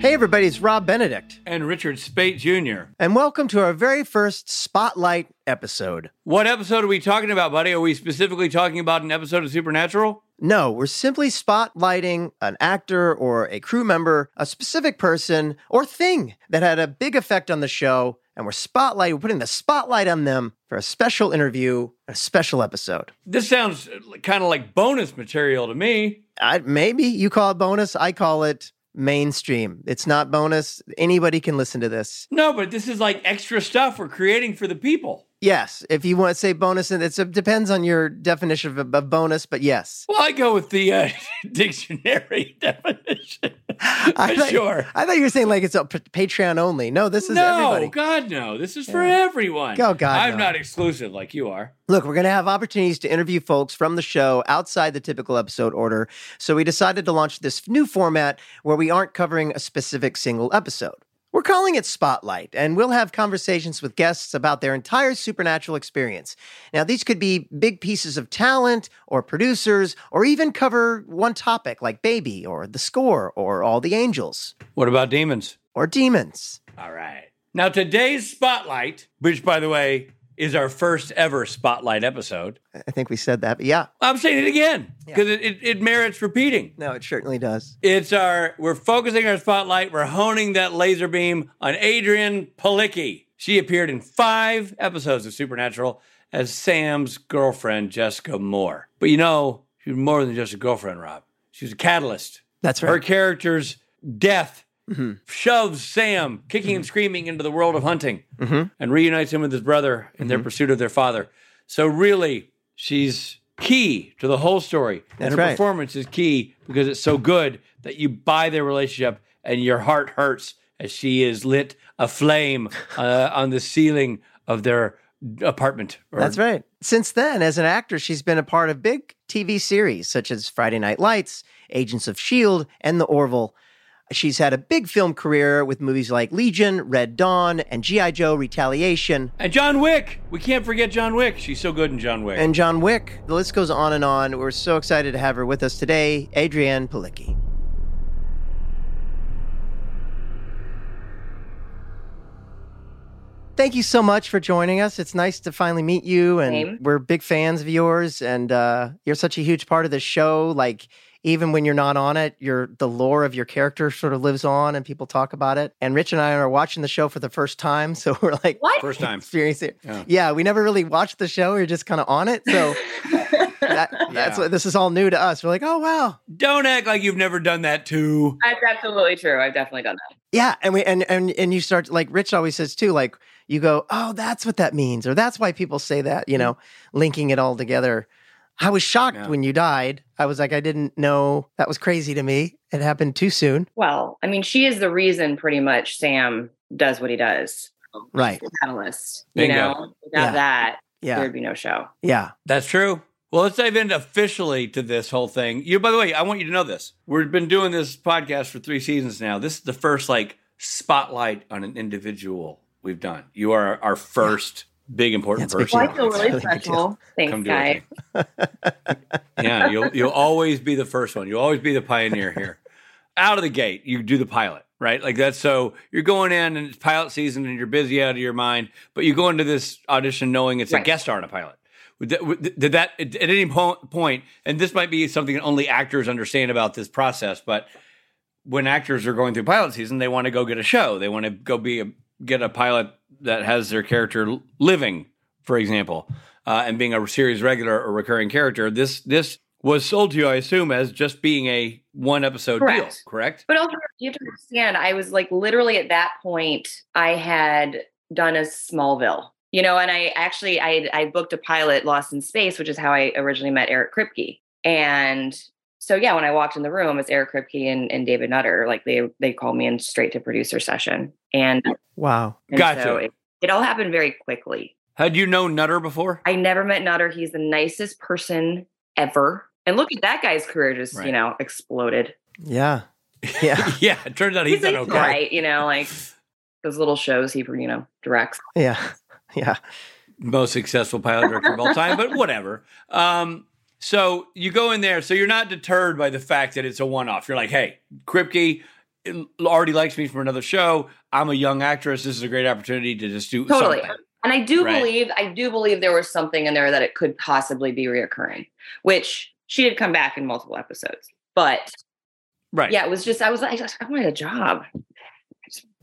Hey, everybody, it's Rob Benedict, and Richard Speight Jr. and welcome to our very first Spotlight episode. What episode are we talking about, buddy? Are we specifically talking about an episode of Supernatural? No, we're simply spotlighting an actor or a crew member, a specific person or thing that had a big effect on the show, and we're spotlight, we're putting the spotlight on them for a special interview, a special episode. This sounds kind of like bonus material to me. I, maybe you call it bonus, I call it mainstream. It's not bonus. Anybody can listen to this. No, but this is like extra stuff we're creating for the people. Yes, if you want to say bonus, and it's, it depends on your definition of, of bonus, but yes. Well, I go with the uh, dictionary definition. I thought, sure. I thought you were saying like it's a p- Patreon only. No, this is no, everybody. God, no. This is for everyone. Oh, God, I'm no. not exclusive like you are. Look, we're going to have opportunities to interview folks from the show outside the typical episode order. So we decided to launch this new format where we aren't covering a specific single episode. We're calling it Spotlight, and we'll have conversations with guests about their entire supernatural experience. Now, these could be big pieces of talent, or producers, or even cover one topic like Baby, or the score, or All the Angels, What about demons? or Demons. All right. Now, today's spotlight, which, by the way, is our first ever spotlight episode. I think we said that, but yeah, I'm saying it again because it, it, it merits repeating. no, it certainly does. It's our, we're focusing our spotlight, we're honing that laser beam on Adrianne Palicki. She appeared in five episodes of Supernatural as Sam's girlfriend, Jessica Moore. But you know, she was more than just a girlfriend, Rob. She was a catalyst. That's right. Her character's death Mm-hmm. shoves Sam kicking and mm-hmm. screaming into the world of hunting mm-hmm. and reunites him with his brother in their pursuit of their father. So, really, she's key to the whole story. That's and her right. performance is key because it's so good that you buy their relationship and your heart hurts as she is lit aflame uh, on the ceiling of their apartment. or- That's right. Since then, as an actor, she's been a part of big TV series such as Friday Night Lights, Agents of S.H.I.E.L.D., and The Orville. She's had a big film career with movies like Legion, Red Dawn, and G.I. Joe Retaliation, And John Wick. We can't forget John Wick. She's so good in John Wick. and John Wick. The list goes on and on. We're so excited to have her with us today, Adrianne Palicki. Thank you so much for joining us. It's nice to finally meet you, and Same. we're big fans of yours. And uh, you're such a huge part of the show. Like even when you're not on it, your the lore of your character sort of lives on, and people talk about it. And Rich and I are watching the show for the first time, so we're like, What? First time. experiencing it. Yeah. Yeah. we never really watched the show. We are just kind of on it. So that, that's what this is all new to us. We're like, oh wow, Don't act like you've never done that too. That's absolutely true. I've definitely done that. yeah. And we and and and you start like Rich always says too. Like you go, oh, that's what that means, or that's why people say that. You mm-hmm. know, linking it all together. I was shocked Yeah. when you died. I was like, I didn't know that was crazy to me. It happened too soon. Well, I mean, she is the reason pretty much Sam does what he does. Right. The catalyst. Bingo. You know, without Yeah. that, Yeah. there'd be no show. Yeah. That's true. Well, let's dive into officially to this whole thing. You, by the way, I want you to know this. We've been doing this podcast for three seasons now. This is the first like spotlight on an individual we've done. You are our first big important Yeah, it's a big person. Well, I feel It's really really special. Thanks, Come do guys. yeah, you'll you'll always be the first one. You'll always be the pioneer here. Out of the gate, you do the pilot, right? Like that's so you're going in and it's pilot season and you're busy out of your mind, but you go into this audition knowing it's a guest star on a pilot. Would that- would- Did that at any point? And this might be something that only actors understand about this process, but when actors are going through pilot season, they want to go get a show. They want to go be a, get a pilot that has their character living, for example, uh, and being a series regular or recurring character. This this was sold to you, I assume, as just being a one episode deal, Correct. correct? But also, you have to understand, I was like literally at that point, I had done a Smallville. You know, and I actually I I booked a pilot Lost in Space, which is how I originally met Eric Kripke. And so yeah, when I walked in the room, it's Eric Kripke and, and David Nutter. Like they they called me in straight to producer session. And, Wow. and Gotcha. so it, it all happened very quickly. Had you known Nutter before? I never met Nutter. He's the nicest person ever. And look at that guy's career just, Right. you know, exploded. Yeah. Yeah. yeah. It turns out he's He's done like, okay. right, you know, like those little shows he, you know, directs. Yeah. Yeah. most successful pilot director of all time, but whatever. Um, so you go in there, so you're not deterred by the fact that it's a one-off. You're like, hey, Kripke already likes me from another show. I'm a young actress. This is a great opportunity to just do Totally. something. And I do Right. believe, I do believe there was something in there that it could possibly be reoccurring, which she did come back in multiple episodes. But Right. yeah, it was just, I was like, I wanted a job,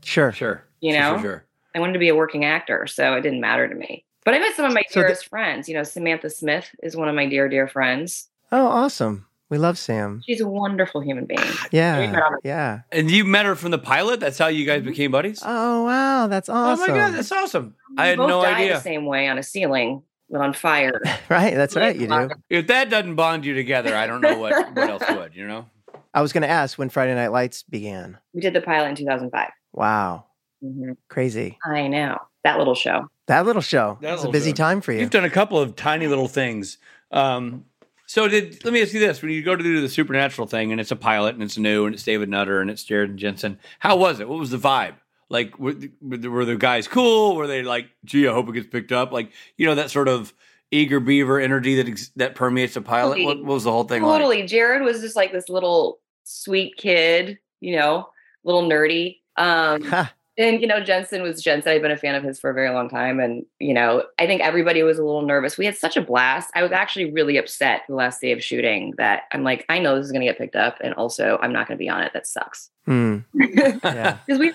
Sure. Sure. you know? Sure. sure. I wanted to be a working actor, so it didn't matter to me. But I met some of my So the- dearest friends. You know, Samantha Smith is one of my dear, dear friends. Oh, awesome. We love Sam. She's a wonderful human being. Yeah. Yeah. And you met her from the pilot? That's how you guys became buddies? Oh, wow. That's awesome. Oh my god, that's awesome. I had both no died idea. the same way on a ceiling, but on fire. Right. That's right. You do. If that doesn't bond you together, I don't know what, what else would, you know? I was going to ask when Friday Night Lights began. We did the pilot in 2005. Wow. Mhm. Crazy. I know that little show. That little show. That That was a busy show. time for you. You've done a couple of tiny little things. Um, so did let me ask you this: When you go to do the supernatural thing, and it's a pilot, and it's new, and it's David Nutter, and it's Jared Jensen, how was it? What was the vibe? Like, were, the- were the- guys cool? Were they like, "Gee, I hope it gets picked up"? Like, you know, that sort of eager beaver energy that ex- that permeates a pilot. Totally. What, what was the whole thing like? Totally. Jared was just like this little sweet kid, you know, little nerdy. Um, Ha. And you know, Jensen was Jensen. I've been a fan of his for a very long time, and you know, I think everybody was a little nervous. We had such a blast. I was actually really upset the last day of shooting that I'm like, I know this is going to get picked up, and also I'm not going to be on it. That sucks. Because hmm. Yeah. we.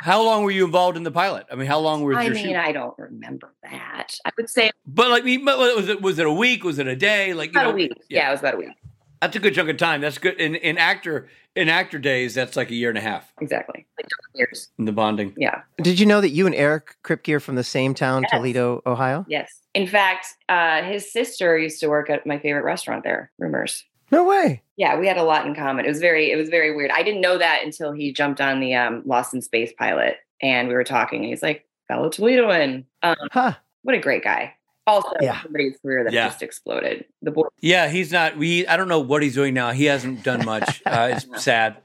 How long were you involved in the pilot? I mean, how long was I your mean, shoot? I don't remember that. I would say But like, but was it was it a week? Was it a day? Like, you about know, a week. Yeah. it was about a week. That's a good chunk of time. That's good. In in actor in actor days, that's like a year and a half Exactly. Like years. in the bonding. Yeah. Did you know that you and Eric Kripke are from the same town, Yes. Toledo, Ohio? Yes. In fact, uh, his sister used to work at my favorite restaurant there, Rumors. No way. Yeah, we had a lot in common. It was very, it was very weird. I didn't know that until he jumped on the um, Lost in Space pilot, and we were talking, and he's like, "Fellow Toledoan." Um, Huh. what a great guy. Also, Yeah. somebody's career that Yeah. just exploded. The boy. Yeah, he's not. We. I don't know what he's doing now. He hasn't done much. Uh, it's sad.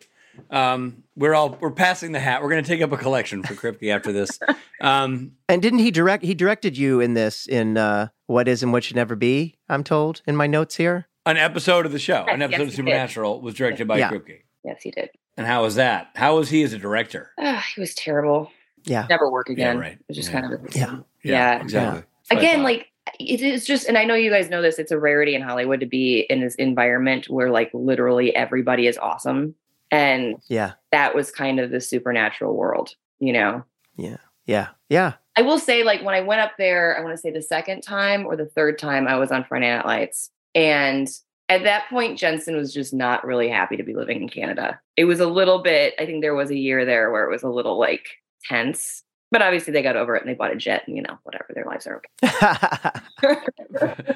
Um, we're all we're passing the hat. We're going to take up a collection for Kripke after this. Um, And didn't he direct? He directed you in this in uh, What Is and What Should Never Be. I'm told in my notes here. an episode of the show, an episode yes, of he did. Supernatural, was directed by Yeah. Kripke. Yes, he did. And how was that? How was he as a director? Ah, he was terrible. Yeah. Never work again. right. It was just Yeah. kind of Yeah. Yeah. exactly. That's what I again like it is just and i know you guys know this it's a rarity in hollywood to be in this environment where like literally everybody is awesome and Yeah. that was kind of the supernatural world you know Yeah. Yeah. Yeah. i will say like when i went up there i want to say the second time or the third time i was on friday night lights and at that point jensen was just not really happy to be living in canada it was a little bit i think there was a year there where it was a little like tense but obviously they got over it and they bought a jet and you know whatever their lives are okay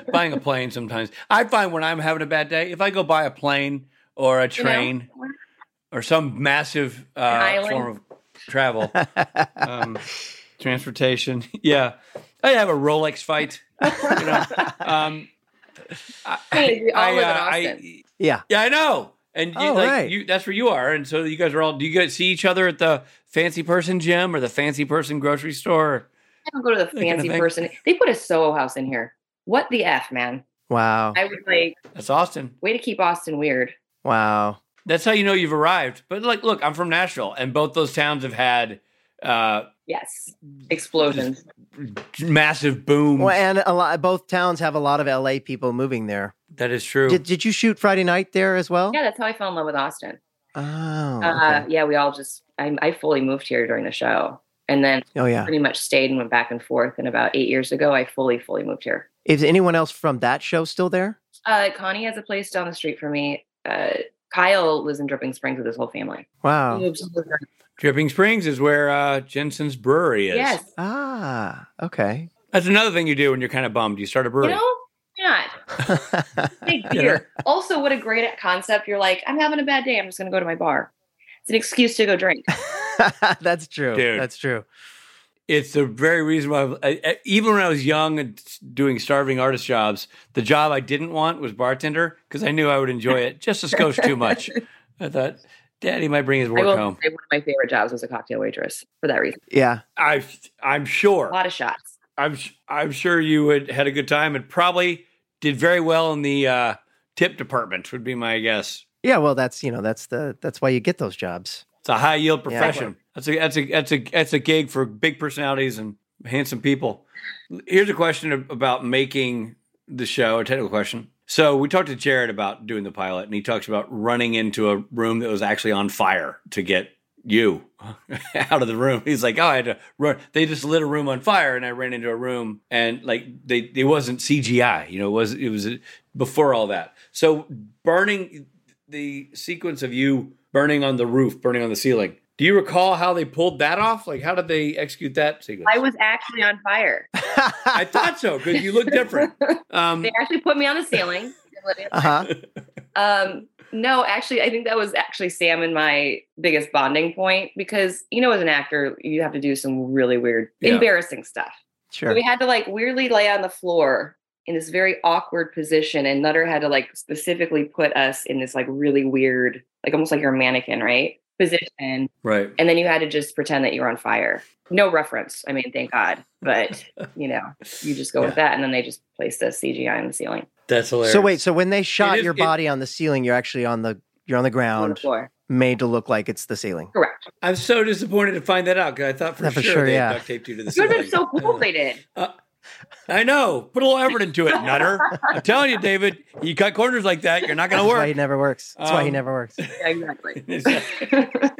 buying a plane sometimes. I find when I'm having a bad day, if I go buy a plane or a You know? train or some massive uh, form of travel, um, transportation, yeah, I have a Rolex fight. You know, um, I, we all uh, Austin. yeah. yeah, I know. And you, Oh, like, right. you, that's where you are. And so you guys are all. Do you guys see each other at the fancy person gym or the fancy person grocery store? I don't go to the kind of fancy person. They put a Soho house in here. What the F, man? Wow. I was like, That's Austin. way to keep Austin weird. Wow. That's how you know you've arrived. But like, look, I'm from Nashville, and both those towns have had uh, Yes. Explosions. massive boom. Well, and a lot. Both towns have a lot of LA people moving there. That is true. Did Did you shoot Friday night there as well? Yeah, that's how I fell in love with Austin. Oh. Uh, okay. yeah, we all just, I, I fully moved here during the show and then Oh yeah. pretty much stayed and went back and forth. And about eight years ago, I fully, fully moved here. Is anyone else from that show still there? Uh, Connie has a place down the street from me. Uh, Kyle lives in Dripping Springs with his whole family. Wow. He lives over- Dripping Springs is where uh, Jensen's brewery is. Yes. Ah, okay. That's another thing you do when you're kind of bummed. You start a You brewery. know, why not big beer. Also, what a great concept. You're like, I'm having a bad day. I'm just going to go to my bar. It's an excuse to go drink. That's true. Dude. That's true. it's the very reason why, I, I, even when I was young and doing starving artist jobs, the job I didn't want was bartender because I knew I would enjoy it just a skosh too much. I thought, Daddy might bring his I work will home. say one of my favorite jobs was a cocktail waitress for that reason. Yeah. I, I'm sure. A lot of shots. I'm I'm sure you would had a good time and probably did very well in the uh, tip department. Would be my guess. Yeah. Well, that's you know that's the that's why you get those jobs. It's a high yield Yeah. profession. That's a that's a that's a that's a gig for big personalities and handsome people. Here's a question about making the show. A technical question. So we talked to Jared about doing the pilot, and he talks about running into a room that was actually on fire to get you out of the room. He's like, "Oh, I had to run." They just lit a room on fire, and I ran into a room, and like they, it wasn't CGI. You know, it was it was before all that. So burning the sequence of you burning on the roof, burning on the ceiling. Do you recall how they pulled that off? Like, how did they execute that sequence? I was actually on fire. I thought so because you look different. Um, They actually put me on the ceiling. Uh huh. Um, no, actually, I think that was actually Sam and my biggest bonding point because you know, as an actor, you have to do some really weird, Yeah. embarrassing stuff. So Sure. we had to like weirdly lay on the floor in this very awkward position, and Nutter had to like specifically put us in this like really weird, like almost like you're a mannequin, right? Position, right. and then you had to just pretend that you were on fire. No reference. I mean, thank God. But you know, you just go with that, and then they just placed the CGI on the ceiling That's hilarious. So wait. So when they shot is- your it- body on the ceiling, you're actually on the you're on the on the ground, floor. made to look like it's the ceiling. Correct. I'm so disappointed to find that out because I thought for, Yeah, for sure, sure, they yeah. duct taped you to the It would have ceiling. been so cool. if They did. Uh, I know. Put a little effort into it, Nutter. I'm telling you, David. You cut corners like that, you're not going That's to why he never works. That's why he Um, never works. Yeah, exactly.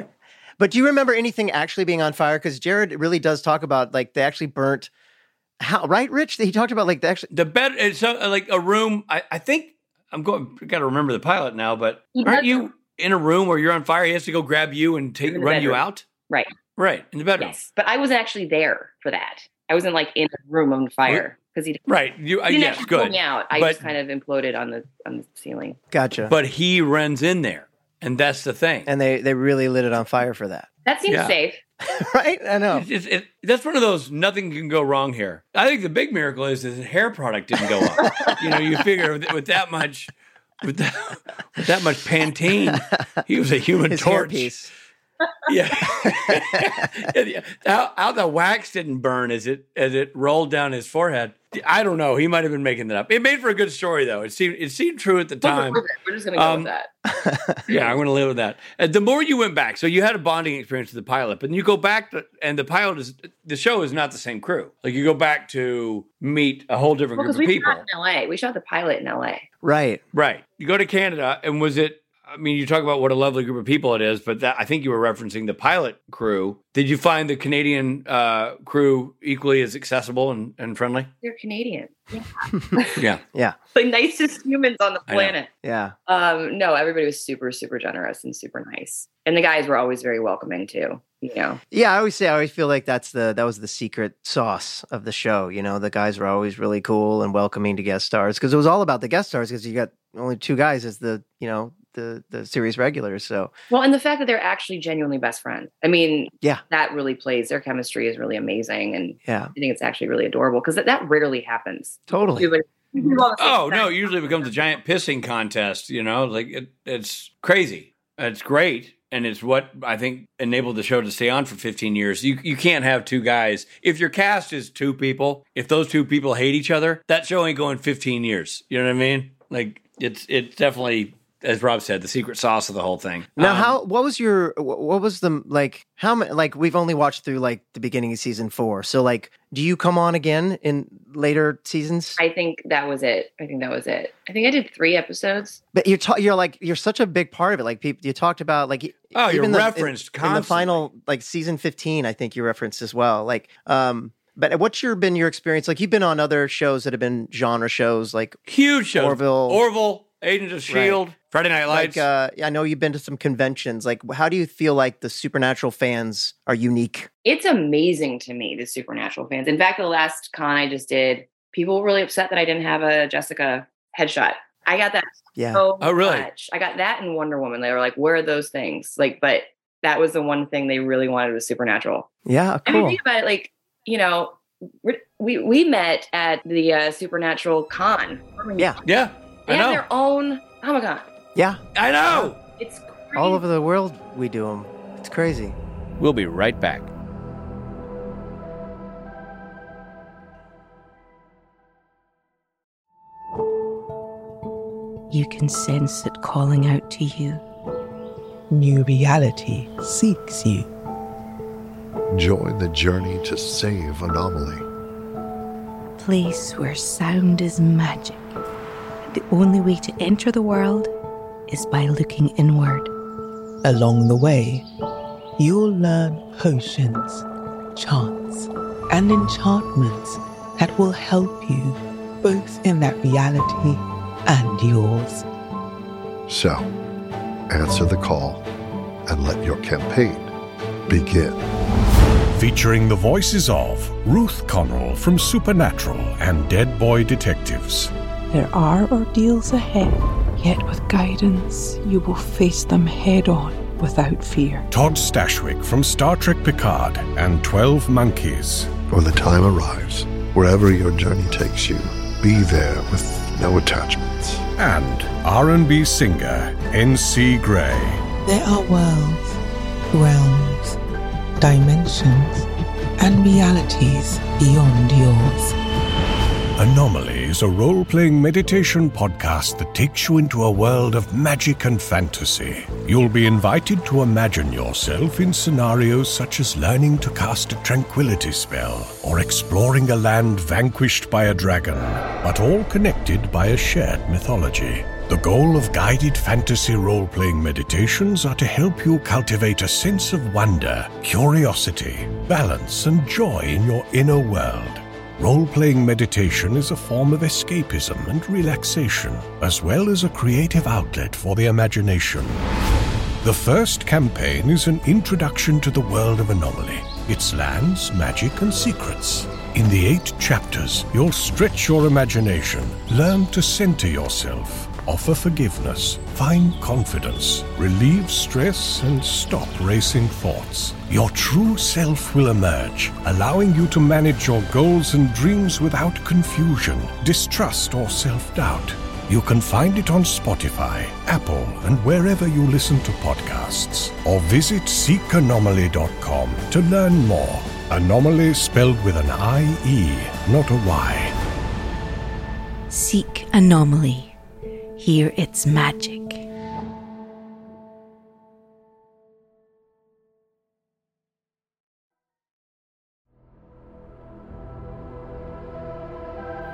But do you remember anything actually being on fire? Because Jared really does talk about like they actually burnt. How right, Rich? He talked about like they actually. the bed it's so, like a room. I, I think I'm going. Got to remember the pilot now, but He aren't does- you in a room where you're on fire? He has to go grab you and take In the run you out. Right. Right in the bedroom. Yes, but I wasn't actually there for that. I wasn't like in a room on fire because he Right. You. Uh, didn't yes. actually Good. me out. I But- just kind of imploded on the on the ceiling. Gotcha. But he runs in there, and that's the thing. and they they really lit it on fire for that, That seems Yeah. safe. right? I know. It's- it's- it- that's one of those nothing can go wrong here. I think the big miracle is that the hair product didn't go up. you know, you figure with, with that much, with that, with that much Pantene, he was a human His torch. Hairpiece. Yeah. Yeah, how, how the wax didn't burn as it as it rolled down his forehead. I don't know. He might have been making that up. It made for a good story though. It seemed it seemed true at the time. We're we're just gonna go Um, with that. Yeah, I'm going to live with that. And the more you went back, so you had a bonding experience with the pilot, but then you go back to, and the pilot is the show is not the same crew. Like you go back to meet a whole different Because group of we people. shot in LA. We shot the pilot in LA. Right. Right. You go to Canada, and was it? I mean, you talk about what a lovely group of people it is, but that I think you were referencing the pilot crew. Did you find the Canadian uh, crew equally as accessible and, and friendly? They're Canadian. Yeah. Yeah. Yeah. the nicest humans on the planet. Yeah. Um, no, everybody was super, super generous and super nice. And the guys were always very welcoming too. You know, Yeah, I always say I always feel like that's the that was the secret sauce of the show. You know, the guys were always really cool and welcoming to guest stars because it was all about the guest stars because you got only two guys as the you know the the series regulars. So well, and the fact that they're actually genuinely best friends. I mean, Yeah. that really plays. Their chemistry is really amazing, and yeah, I think it's actually really adorable because that, that rarely happens. totally. Everybody- people on the same Oh no! side. It usually becomes a giant pissing contest. You know, like it, it's crazy. It's great, and it's what I think enabled the show to stay on for 15 years. You you can't have two guys if your cast is two people. If those two people hate each other, that show ain't going 15 years. You know what I mean? Like it's it's definitely as Rob said, the secret sauce of the whole thing. Now, Um, how what was your what was the like how many like we've only watched through like the beginning of season four. So like, do you come on again in later seasons? I think that was it. I think that was it. I think I did three episodes. But you're ta- you're like you're such a big part of it. Like people, you talked about like Oh, you're even the- in- referenced in, the final like season fifteen. I think you referenced as well. Like, um, but what's your been your experience? Like you've been on other shows that have been genre shows, like huge shows. Orville. Orville, Agents of Shield, Friday Night Lights. Like, uh, I know you've been to some conventions. Like, how do you feel like the Supernatural fans are unique? It's amazing to me, the Supernatural fans. In fact, the last con I just did, people were really upset that I didn't have a Jessica headshot. I got that Yeah. so Oh, really? much. I got that in Wonder Woman. They were like, "Where are those things?" Like, but that was the one thing they really wanted was Supernatural. Yeah, I mean, think about it. Like, you know, we're- we we met at the uh, Supernatural Con. Yeah. yeah, they I have their own Comic Con. Yeah. I know. It's crazy. All over the world, we do them. It's crazy. We'll be right back. You can sense it calling out to you. New reality seeks you. Join the journey to save Anomalie. Place where sound is magic. The only way to enter the world is by looking inward. Along the way, you'll learn potions, chants, and enchantments that will help you both in that reality and yours. So, answer the call and let your campaign begin. Featuring the voices of Ruth Connell from Supernatural and Dead Boy Detectives, There are ordeals ahead, yet with guidance, you will face them head on without fear. Todd Stashwick from Star Trek Picard, and 12 Monkeys. When the time arrives, wherever your journey takes you, be there with no attachments. and R&B singer Macy Gray. There are worlds, realms, dimensions, and realities beyond yours. Anomalie is a role playing meditation podcast that takes you into a world of magic and fantasy. You'll be invited to imagine yourself in scenarios such as learning to cast a tranquility spell or exploring a land vanquished by a dragon, but all connected by a shared mythology. The goal of guided fantasy role playing meditations are to help you cultivate a sense of wonder, curiosity, balance, and joy in your inner world. Role playing meditation is a form of escapism and relaxation, as well as a creative outlet for the imagination. The first campaign is an introduction to the world of Anomalie, its lands, magic, and secrets. In the eight chapters, you'll stretch your imagination, learn to center yourself, offer forgiveness, find confidence, relieve stress, and stop racing thoughts. Your true self will emerge, allowing you to manage your goals and dreams without confusion, distrust, or self doubt. You can find it on Spotify, Apple, and wherever you listen to podcasts. Or visit seekanomalie.com to learn more. Anomalie spelled with an I-E, not a Y. Seek anomaly. Hear its magic.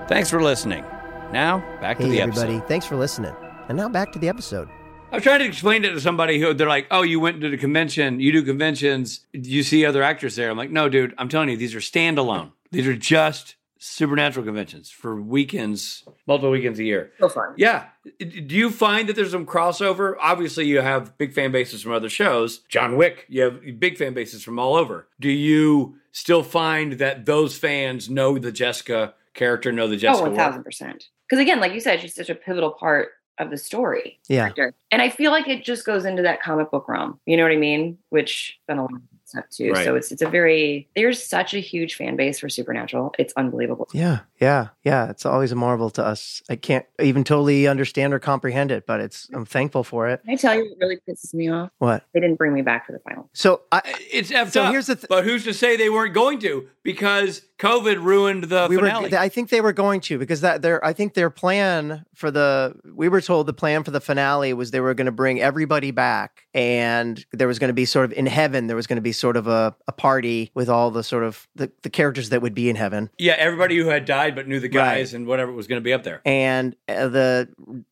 Thanks for listening. Now, back to Hey, the episode. everybody. Thanks for listening. And now back to the episode. I was trying to explain it to somebody who they're like, "Oh, you went to the convention. You do conventions. You see other actors there?" I'm like, "No, dude. I'm telling you, these are standalone. These are just supernatural conventions for weekends, multiple weekends a year." So fun. Yeah. Do you find that there's some crossover? Obviously, you have big fan bases from other shows. John Wick, you have big fan bases from all over. Do you still find that those fans know the Jessica character, know the oh, Jessica? Oh, 1000%. Because again, like you said, she's such a pivotal part of the story. Yeah. character. And I feel like it just goes into that comic book realm. You know what I mean? Which been a lot of stuff too. Right. So it's it's a very there's such a huge fan base for Supernatural. It's unbelievable. Yeah, yeah, yeah. It's always a marvel to us. I can't even totally understand or comprehend it, but it's I'm thankful for it. Can I tell you what really pisses me off? What? They didn't bring me back for the final. So I It's effed So up. here's the th- but who's to say they weren't going to? Because COVID ruined the we finale. were I think they were going to because that their I think their plan for the we were told the plan for the finale was they were going to bring everybody back and there was going to be sort of in heaven there was going to be sort of a, a party with all the sort of the, the characters that would be in heaven yeah, everybody who had died but knew the guys Right. and whatever was going to be up there. and uh, the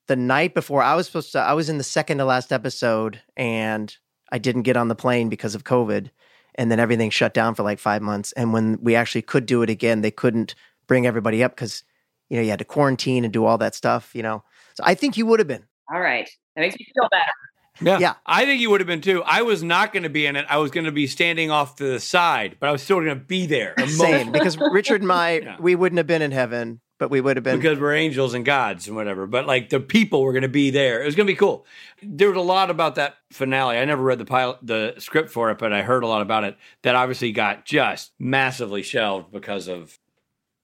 the night before I was supposed to I was in the second to last episode and I didn't get on the plane because of COVID and then everything shut down for like 5 months and when we actually could do it again they couldn't bring everybody up cuz you know you had to quarantine and do all that stuff you know So I think you would have been. All right. That makes me feel better. Yeah. Yeah. I think you would have been too. I was not going to be in it. I was going to be standing off to the side, but I was still going to be there. Same, because Richard and I, Yeah. we wouldn't have been in heaven, but we would have been. because we're angels and gods and whatever. But like the people were going to be there. It was going to be cool. There was a lot about that finale. I never read the pilot, the script for it, but I heard a lot about it that obviously got just massively shelved because of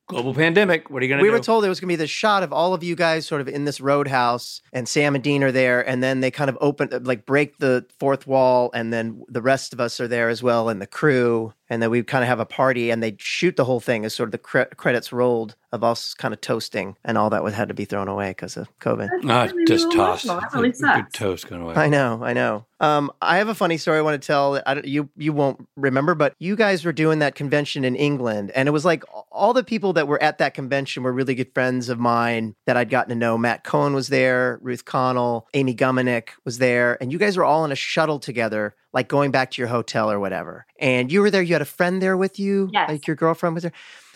global pandemic. What are you going to we do? were told there was going to be this shot of all of you guys sort of in this roadhouse and Sam and Dean are there. And then they kind of open, like break the fourth wall. And then the rest of us are there as well and the crew. And then we kind of have a party and they shoot the whole thing as sort of the cre- credits rolled of us kind of toasting and all that would had to be thrown away because of COVID. Ah, really just really tossed. That really Good toast going away. I know, I know. Um, I have a funny story I want to tell. I don't, you you won't remember, but you guys were doing that convention in England, and it was like all the people that were at that convention were really good friends of mine that I'd gotten to know. Matt Cohen was there, Ruth Connell, Amy Gumenick was there, and you guys were all in a shuttle together, like going back to your hotel or whatever. And you were there. You had a friend there with you, Yes. like your girlfriend was there.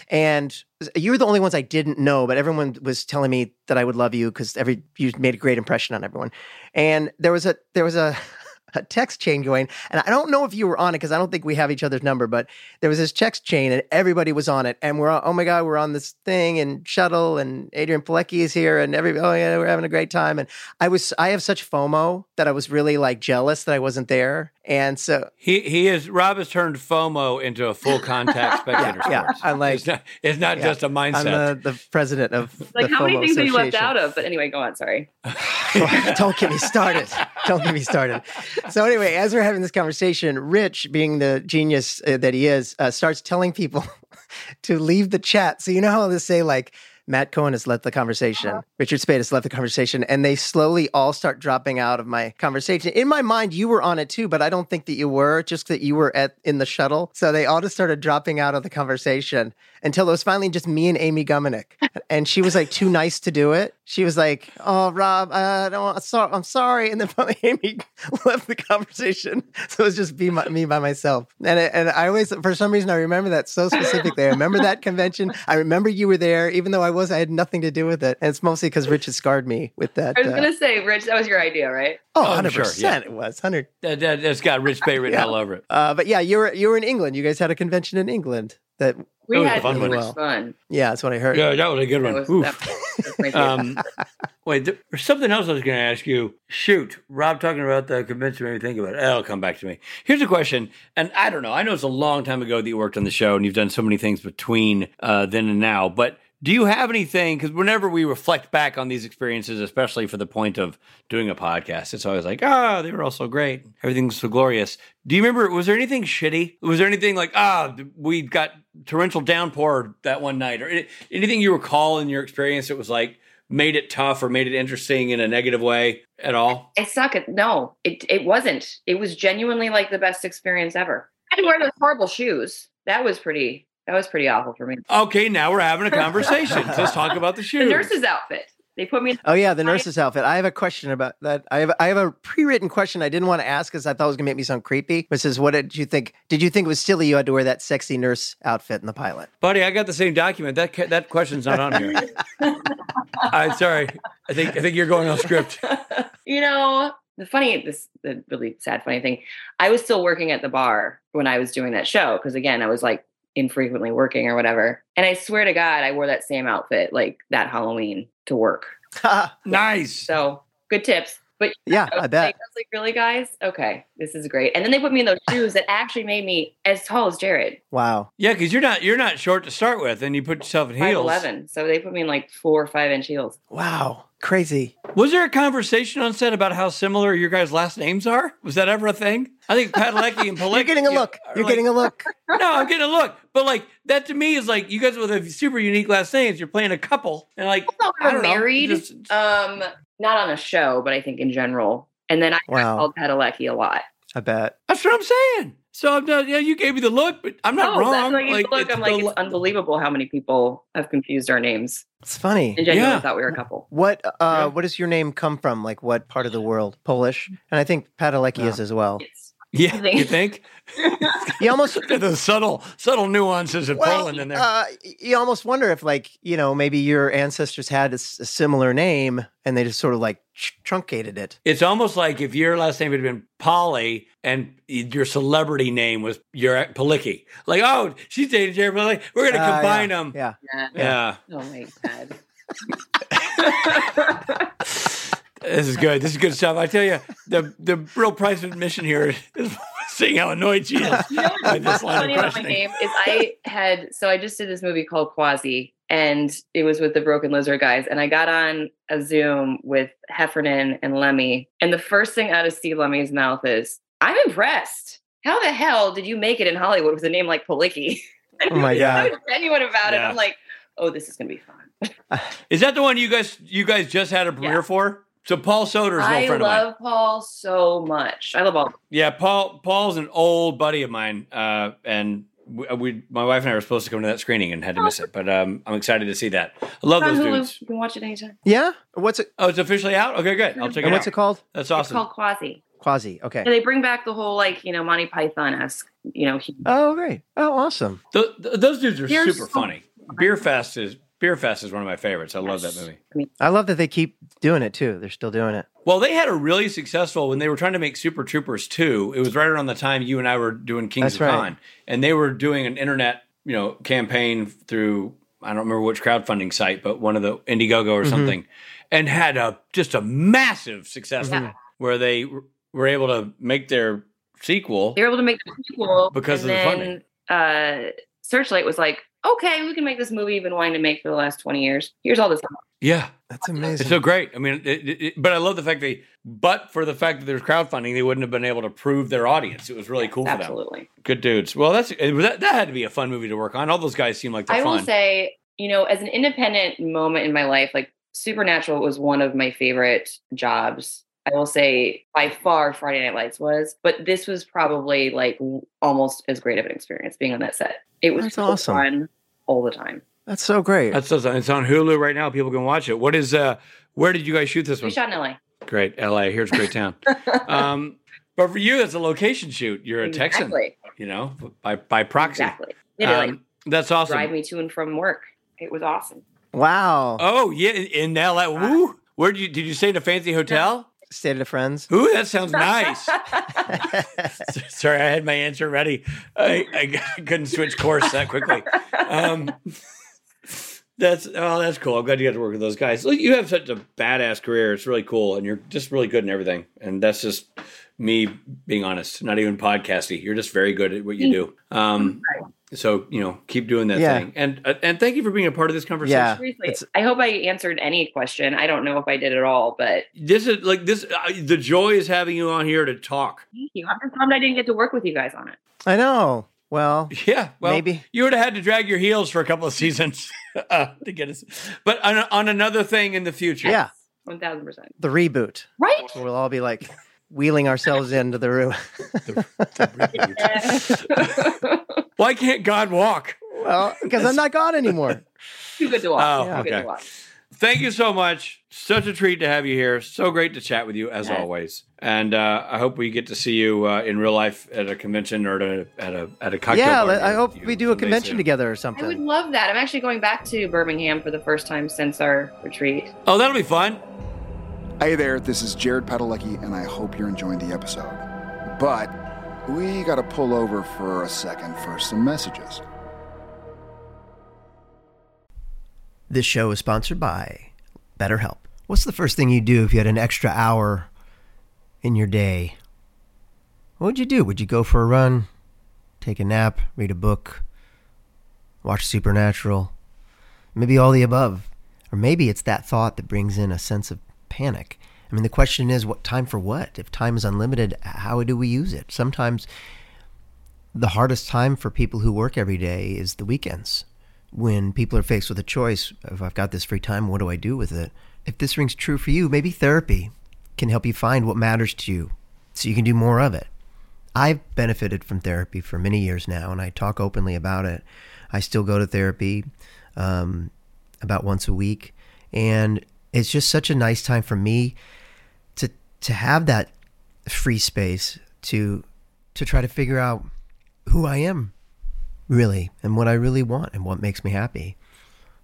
And you were the only ones I didn't know, but everyone was telling me that I would love you because every you made a great impression on everyone. And there was a there was a, a text chain going, and I don't know if you were on it because I don't think we have each other's number, but there was this text chain and everybody was on it, and we're on, oh my god, we're on this thing and shuttle, and Adrianne Palicki is here, and every oh yeah, we're having a great time, and I was I have such FOMO that I was really like jealous that I wasn't there, and so He he is Rob has turned FOMO into a full contact spectator yeah, sports. I'm like- it's not, it's not yeah, just a I'm the, the president of Like, the how many FOMO things are you left Association. out of? But anyway, go on. Sorry. Don't get me started. Don't get me started. So anyway, as we're having this conversation, Rich, being the genius uh, that he is, uh, starts telling people to leave the chat. So you know how they say like Matt Cohen has left the conversation, Richard Speight has left the conversation, and they slowly all start dropping out of my conversation. In my mind, you were on it too, but I don't think that you were. Just that you were at in the shuttle, so they all just started dropping out of the conversation until it was finally just me and Amy Gumenick, and she was like too nice to do it. She was like, "Oh, Rob, uh, I don't, so, I'm sorry," and then finally Amy left the conversation, so it was just be my, me by myself. And it, and I always, for some reason, I remember that so specifically. I remember that convention. I remember you were there, even though I was, I had nothing to do with it, and it's mostly because Rich had scarred me with that. I was uh, gonna say, Rich, that was your idea, right? oh, Oh, I'm 100 sure, percent, it was hundred. That, that, has got Rich Bay written Yeah. all over it. Uh, but yeah, you were you were in England. You guys had a convention in England. That We That was a had fun so one. much fun. yeah, that's what I heard. Yeah, that was a good That one. was, Oof. that was my favorite. Um, wait, there- there's something else I was going to ask you. Shoot, Rob talking about the convention made me think about it. It'll come back to me. Here's a question, and I don't know. I know it's a long time ago that you worked on the show, and you've done so many things between uh, then and now. But do you have anything? Because whenever we reflect back on these experiences, especially for the point of doing a podcast, it's always like, ah, they were all so great. Everything's so glorious. Do you remember? Was there anything shitty? Was there anything like, ah, we got torrential downpour that one night, or anything you recall in your experience that was like made it tough or made it interesting in a negative way at all? It sucked. No, it it wasn't. It was genuinely like the best experience ever. I to wear those horrible shoes. That was pretty. That was pretty awful for me. Okay, now we're having a conversation. Let's talk about the shoes. The shoes. nurse's outfit. They put me. in Oh yeah, the nurse's outfit. I have a question about that. I have I have a pre-written question I didn't want to ask because I thought it was gonna make me sound creepy. Which is, what did you think? Did you think it was silly you had to wear that sexy nurse outfit in the pilot? Buddy, I got the same document. That ca- that question's not on here. I'm sorry. I think I think you're going off script. you know, the funny, this the really sad funny thing. I was still working at the bar when I was doing that show because again, I was like infrequently working or whatever. And I swear to God, I wore that same outfit like that Halloween to work. Nice. So good tips. But yeah, I I bet. like, I was like, really, guys? Okay, this is great. And then they put me in those shoes that actually made me as tall as Jared, Wow. Yeah, because you're not you're not short to start with, and you put yourself in five heels. eleven. So they put me in like four or five inch heels. Wow. Crazy. Was there a conversation on set about how similar your guys' last names are? Was that ever a thing? I think Padalecki and Palicki. You're getting a look. You're getting a look. no, I'm getting a look. But like that to me is like you guys with a super unique last names. You're playing a couple, and like I I don't know, married, just- um, not on a show, but I think in general. And then I got Wow. called Padalecki a lot. I bet. That's what I'm saying. So I'm not. Yeah, you gave me the look, but I'm not oh, wrong. Like, Like, look, it's I'm like, the- it's unbelievable how many people have confused our names It's funny. and genuinely Yeah. thought we were a couple. What uh Yeah. what does your name come from? Like what part of the world? Polish? And I think Padalecki is as well. It's Yeah, you think? You almost the subtle subtle nuances of well, Poland in there. uh, you almost wonder if, like, you know, maybe your ancestors had a, s- a similar name and they just sort of like tr- truncated it. It's almost like if your last name had been Polly and your celebrity name was your Palicki. Like, oh, she's dating Jared Palicki. We're going to Uh, combine yeah, them. Yeah. Yeah. Yeah. Oh my god. This is good. This is good stuff. I tell you, the the real price of admission here is seeing how annoyed she is. You know what's this funny about my questioning. name is I had so I just did this movie called Quasi, and it was with the Broken Lizard guys, and I got on a Zoom with Heffernan and Lemme, and the first thing out of Steve Lemme's mouth is, "I'm impressed. How the hell did you make it in Hollywood with a name like Palicki?" Oh my I God. was genuine about it. I'm like, "Oh, this is gonna be fun." Is that the one you guys you guys just had a premiere Yeah. for? So Paul Soter's an old I friend of mine. I love Paul so much. I love all. Yeah, Paul Paul's an old buddy of mine, uh, and we, we my wife and I were supposed to come to that screening and had to miss it, but um, I'm excited to see that. I love those Hulu. dudes. You can watch it anytime. Yeah. What's it? Oh, it's officially out. Okay, good. I'll check And it what's out. it called? That's It's awesome. called Quasi. Quasi. Okay. And they bring back the whole like you know Monty Python esque. You know, he- Oh, great. Oh, awesome. Th- th- those dudes are They're super so funny. Beer Fest is Beer Fest is one of my favorites. I love that movie. I love that they keep doing it too. They're still doing it. Well, they had a really successful when they were trying to make Super Troopers 2. It was right around the time you and I were doing Kings That's of right. Con. And they were doing an internet, you know, campaign through I don't remember which crowdfunding site, but one of the Indiegogo or Mhm. something, and had a just a massive success Yeah. where they w- were able to make their sequel. they were able to make the sequel Because and of the then, Uh, Searchlight was like, okay, we can make this movie you've been wanting to make for the last twenty years. Here's all this. Stuff. Yeah. That's amazing. It's so great. I mean, it, it, it- but I love the fact they, but for the fact that there's crowdfunding, they wouldn't have been able to prove their audience. It was really cool for them. Absolutely. Good dudes. Well, that's that, that had to be a fun movie to work on. All those guys seem like they're I will fun. say, you know, as an independent moment in my life, like Supernatural was one of my favorite jobs. I will say by far Friday Night Lights was, but this was probably like almost as great of an experience being on that set. It was That's so awesome. fun all the time. That's so great. That's so, it's on Hulu right now. People can watch it. What is uh? Where did you guys shoot this We one? We shot in LA. Great, L.A. Here's a great town. um, but for you, it's a location shoot. You're a Texan, you know, by by proxy. Exactly. They did like Um, that's awesome. drive me to and from work. It was awesome. wow. Oh yeah, in in L.A. Woo. Where did you did you stay in a fancy hotel? State of the Friends. Ooh, that sounds nice. Sorry, I had my answer ready. I, I couldn't switch course that quickly. Um, that's oh, that's cool. I'm glad you got to work with those guys. Look, you have such a badass career. It's really cool, and you're just really good in everything. And that's just me being honest. Not even podcasty. You're just very good at what you do. Um, so you know, keep doing that Yeah. thing. And uh, and thank you for being a part of this conversation. Yeah. Seriously, I hope I answered any question. I don't know if I did at all, but This is like this. Uh, the joy is having you on here to talk. thank you. I'm just bummed I didn't get to work with you guys on it. I know. Well, Yeah, well, Maybe. you would have had to drag your heels for a couple of seasons uh, to get us. But on, on another thing in the future, yeah. One thousand percent. The reboot. Right? We'll all be like wheeling ourselves into the room. Why can't God walk? well, because I'm not God anymore. Too good to walk. Oh, Too good okay. to watch. Thank you so much. Such a treat to have you here. So great to chat with you as Yes. always. And uh, I hope we get to see you uh, in real life at a convention or at a at a, at a cocktail. yeah, bar I hope we do a convention soon. together or something. I would love that. I'm actually going back to Birmingham for the first time since our retreat. Oh, that'll be fun. Hey there, this is Jared Padalecki, and I hope you're enjoying the episode. But we gotta pull over for a second for some messages. This show is sponsored by BetterHelp. What's the first thing you do if you had an extra hour in your day? What would you do? Would you go for a run, take a nap, read a book, watch Supernatural? Maybe all the above. Or maybe it's that thought that brings in a sense of panic. I mean, the question is, what time for what? If time is unlimited, how do we use it? Sometimes the hardest time for people who work every day is the weekends when people are faced with a choice of I've got this free time, what do I do with it? If this rings true for you, maybe therapy can help you find what matters to you so you can do more of it. I've benefited from therapy for many years now, and I talk openly about it. I still go to therapy um, about once a week, and it's just such a nice time for me to have that free space to to try to figure out who I am really and what I really want and what makes me happy.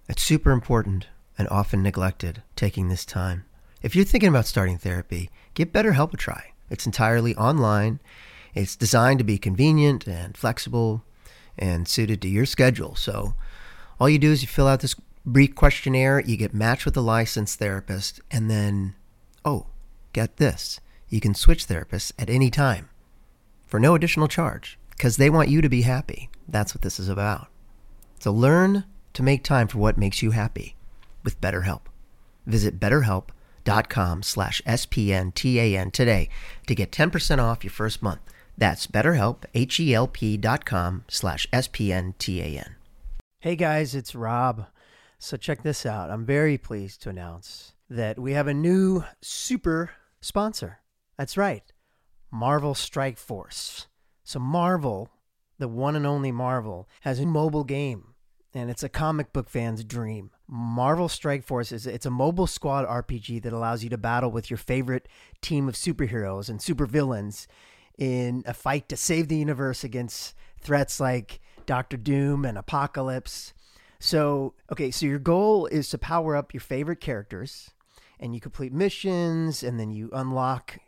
It's super important and often neglected taking this time. If you're thinking about starting therapy, give BetterHelp a try. It's entirely online. It's designed to be convenient and flexible and suited to your schedule. So all you do is you fill out this brief questionnaire, you get matched with a licensed therapist, and then, oh, get this, you can switch therapists at any time for no additional charge because they want you to be happy. That's what this is about. So learn to make time for what makes you happy with BetterHelp. Visit betterhelp.com slash SPNTAN today to get 10% off your first month. That's betterhelp, H-E-L-P dot com slash S-P-N-T-A-N. Hey guys, it's Rob. So check this out. I'm very pleased to announce that we have a new super sponsor. That's right, Marvel Strike Force. So Marvel, the one and only Marvel, has a mobile game, and it's a comic book fan's dream. Marvel Strike Force is it's a mobile squad RPG that allows you to battle with your favorite team of superheroes and supervillains in a fight to save the universe against threats like Doctor Doom and Apocalypse. So, okay, so your goal is to power up your favorite characters and you complete missions and then you unlock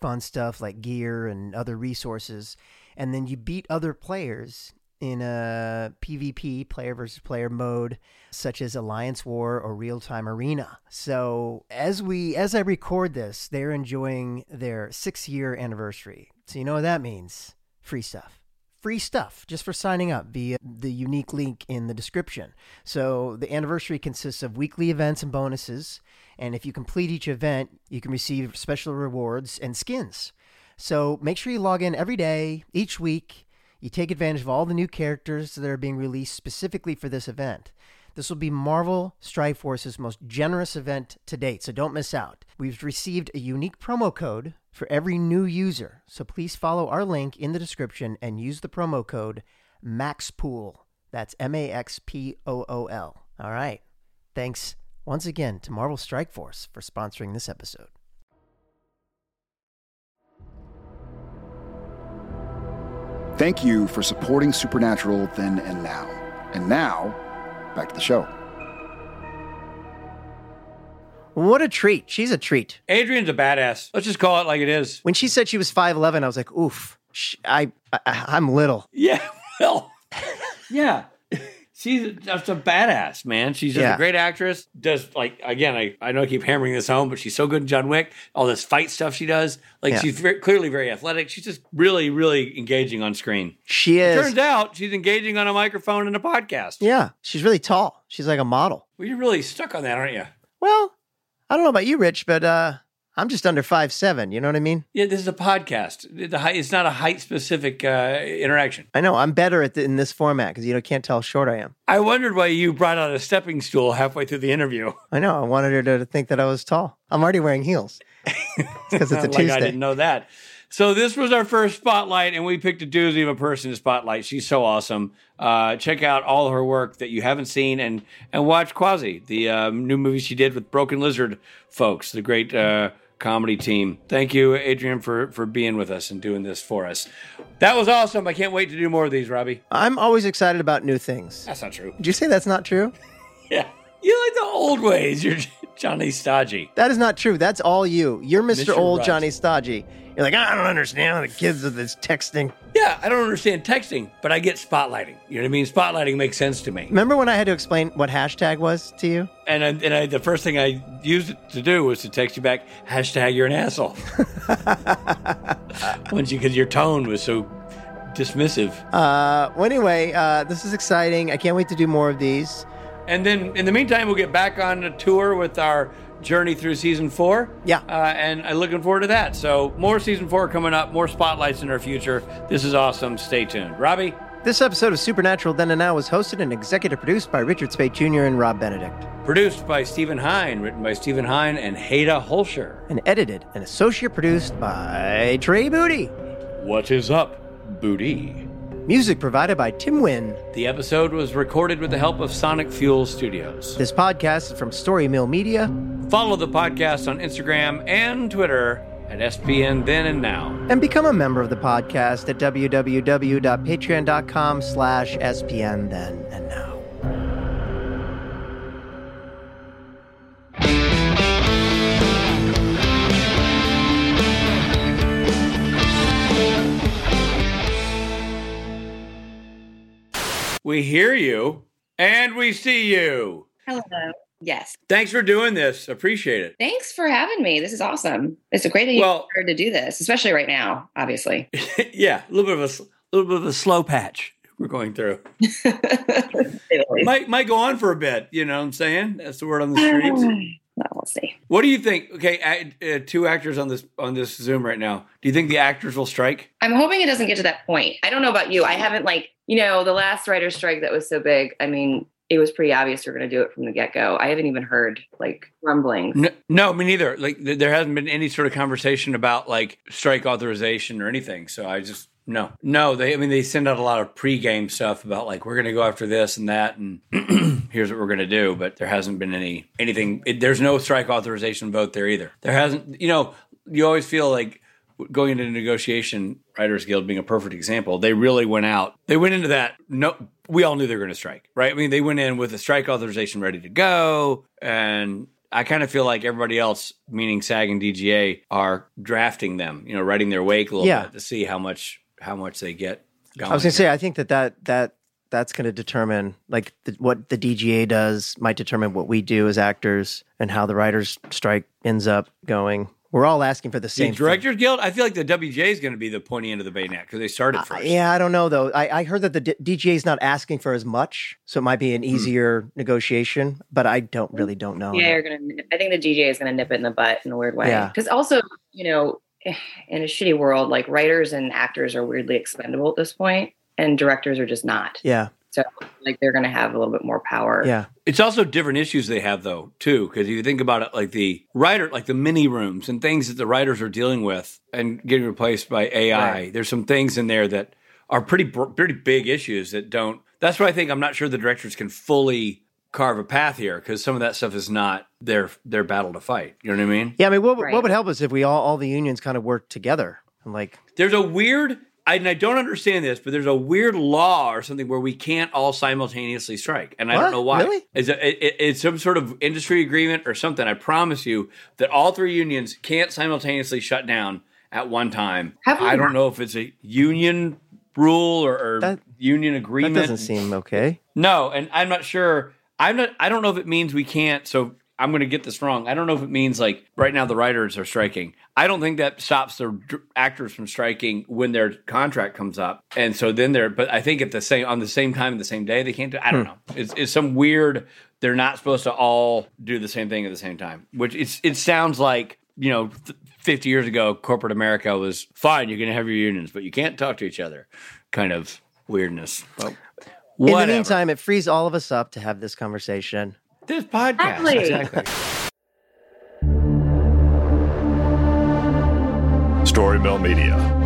fun stuff like gear and other resources and then you beat other players in a PvP player versus player mode such as Alliance War or Real Time Arena. So, as we as I record this, they're enjoying their 6-year anniversary. So, you know what that means? Free stuff free stuff just for signing up via the unique link in the description. So the anniversary consists of weekly events and bonuses, and if you complete each event, you can receive special rewards and skins. So make sure you log in every day, each week. You take advantage of all the new characters that are being released specifically for this event. This will be Marvel Strike Force's most generous event to date, so don't miss out. We've received a unique promo code for every new user, so please follow our link in the description and use the promo code MAXPOOL. That's M A X P O O L. All right. Thanks once again to Marvel Strike Force for sponsoring this episode. Thank you for supporting Supernatural then and now. And now, back to the show. What a treat. She's a treat. Adrianne's a badass. Let's just call it like it is. When she said she was 5'11, I was like, oof, sh- I, I, I'm little. Yeah, well, yeah. She's just a badass, man. She's just Yeah. a great actress. Does like again, I, I know I keep hammering this home, but she's so good in John Wick. All this fight stuff she does, like Yeah. she's very, clearly very athletic. She's just really, really engaging on screen. She It is. turns out she's engaging on a microphone and a podcast. Yeah, she's really tall. She's like a model. Well, you're really stuck on that, aren't you? Well, I don't know about you, Rich, but uh, I'm just under five seven. You know what I mean? Yeah, this is a podcast. The height, it's not a height specific uh, interaction. I know. I'm better at the, in this format because you know can't tell how short I am. I wondered why you brought out a stepping stool halfway through the interview. I know. I wanted her to, to think that I was tall. I'm already wearing heels because it's a like Tuesday. I didn't know that. So this was our first spotlight, and we picked a doozy of a person to spotlight. She's so awesome. Uh, check out all her work that you haven't seen, and and watch Quasi, the um, new movie she did with Broken Lizard folks, the great uh, comedy team. Thank you, Adrianne, for for being with us and doing this for us. That was awesome. I can't wait to do more of these, Robbie. I'm always excited about new things. That's not true. Did you say that's not true? Yeah, you like the old ways. You're Johnny Stodgy. That is not true. That's all you. You're Mr. Mr. Old Right. Johnny Stodgy. You're like, I don't understand the kids with this texting. Yeah, I don't understand texting, but I get spotlighting. You know what I mean? Spotlighting makes sense to me. Remember when I had to explain what hashtag was to you? And I, and I, the first thing I used it to do was to text you back hashtag you're an asshole. Once you because your tone was so dismissive. Uh, well, anyway, uh, this is exciting. I can't wait to do more of these. And then in the meantime, we'll get back on a tour with our journey through season four. Yeah. Uh, and I'm looking forward to that. So more season four coming up, more spotlights in our future. This is awesome. Stay tuned. Robbie? This episode of Supernatural Then and Now was hosted and executive produced by Richard Speight Jr. and Rob Benedict, Produced by Stephen Hine, written by Stephen Hine and Haida Holscher. and edited and associate produced by Trey Booty. What is up, booty? Music provided by Tim Wynn. The episode was recorded with the help of Sonic Fuel Studios. This podcast is from Story Mill Media. Follow the podcast on Instagram and Twitter at SPN then and now. And become a member of the podcast at www.patreon.com slash SPN then and now. We hear you and we see you. Hello. Yes. Thanks for doing this. Appreciate it. Thanks for having me. This is awesome. It's a great that you Well- to do this, especially right now, obviously. yeah, a little bit of a little bit of a slow patch we're going through. might might go on for a bit. You know what I'm saying? That's the word on the streets. Well, we'll see. What do you think? Okay, uh, two actors on this on this Zoom right now. Do you think the actors will strike? I'm hoping it doesn't get to that point. I don't know about you. I haven't like, you know, the last writer's strike that was so big. I mean, it was pretty obvious we're going to do it from the get go. I haven't even heard like rumblings. No, no, me neither. Like th- there hasn't been any sort of conversation about like strike authorization or anything. So I just no, no. They, I mean, they send out a lot of pregame stuff about like we're going to go after this and that, and here's what we're going to do. But there hasn't been any anything. It, there's no strike authorization vote there either. There hasn't. You know, you always feel like going into negotiation. Writers Guild being a perfect example. They really went out. They went into that. No, we all knew they were going to strike, right? I mean, they went in with a strike authorization ready to go, and I kind of feel like everybody else, meaning SAG and DGA, are drafting them. You know, writing their wake a little Yeah. bit to see how much how much they get. Going. I was going to say, I think that that, that that's going to determine like the, what the DGA does might determine what we do as actors and how the writers strike ends up going. We're all asking for the the same. thing. Directors Guild. I feel like the WGA is going to be the pointy end of the bayonet because they started first. Yeah, I don't know though. I, I heard that the D- DGA is not asking for as much, so it might be Hmm. an easier negotiation. But I don't really don't know. Yeah, you're gonna. I think the DGA is gonna nip it in the butt in a weird way. Yeah. Because also, you know, in a shitty world, like writers and actors are weirdly expendable at this point, and directors are just not. Yeah, So, like, they're gonna have a little bit more power. yeah. It's also different issues they have though too, because if you think about it, like the writer, like the mini rooms and things that the writers are dealing with and getting replaced by AI. Right. There's some things in there that are pretty pretty big issues that don't. That's why I think I'm not sure the directors can fully carve a path here because some of that stuff is not their their battle to fight. You know what I mean? Yeah, I mean, what, Right. what would help us if we all all the unions kind of worked together and like There's a weird. I, and I don't understand this, but there's a weird law or something where we can't all simultaneously strike, and I don't know why. Really? It's, a, it, it's some sort of industry agreement or something. I promise you that all three unions can't simultaneously shut down at one time. Have I don't know if it's a union rule or, or That- union agreement. that doesn't seem okay. No, and I'm not sure. I'm not. I don't know if it means we can't. So I'm going to get this wrong. I don't know if it means like right now the writers are striking. I don't think that stops the actors from striking when their contract comes up, and so then they're. But I think at the same on the same time, the same day, they can't do. I don't hmm. know. It's, it's some weird. They're not supposed to all do the same thing at the same time. Which it's it sounds like you know. Th- 50 years ago, corporate America was fine. You can have your unions, but you can't talk to each other. Kind of weirdness. But In the meantime, it frees all of us up to have this conversation. This podcast. Exactly. Exactly. Storymill Media.